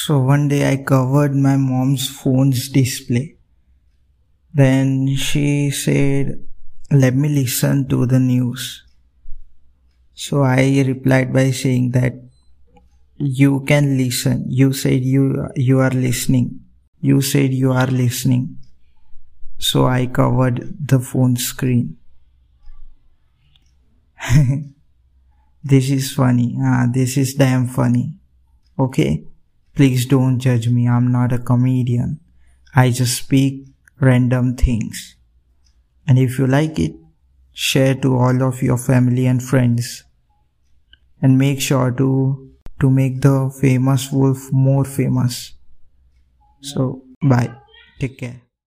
So one day I covered my mom's phone's display. Then she said, let me listen to the news. So I replied by saying that you can listen. You said you, you are listening. You said you are listening. So I covered the phone screen. this is funny. Ah, this is damn funny. Okay? Please don't judge me. I'm not a comedian. I just speak random things. And if you like it, share to all of your family and friends. And make sure to, to make the famous wolf more famous. So, bye. Take care.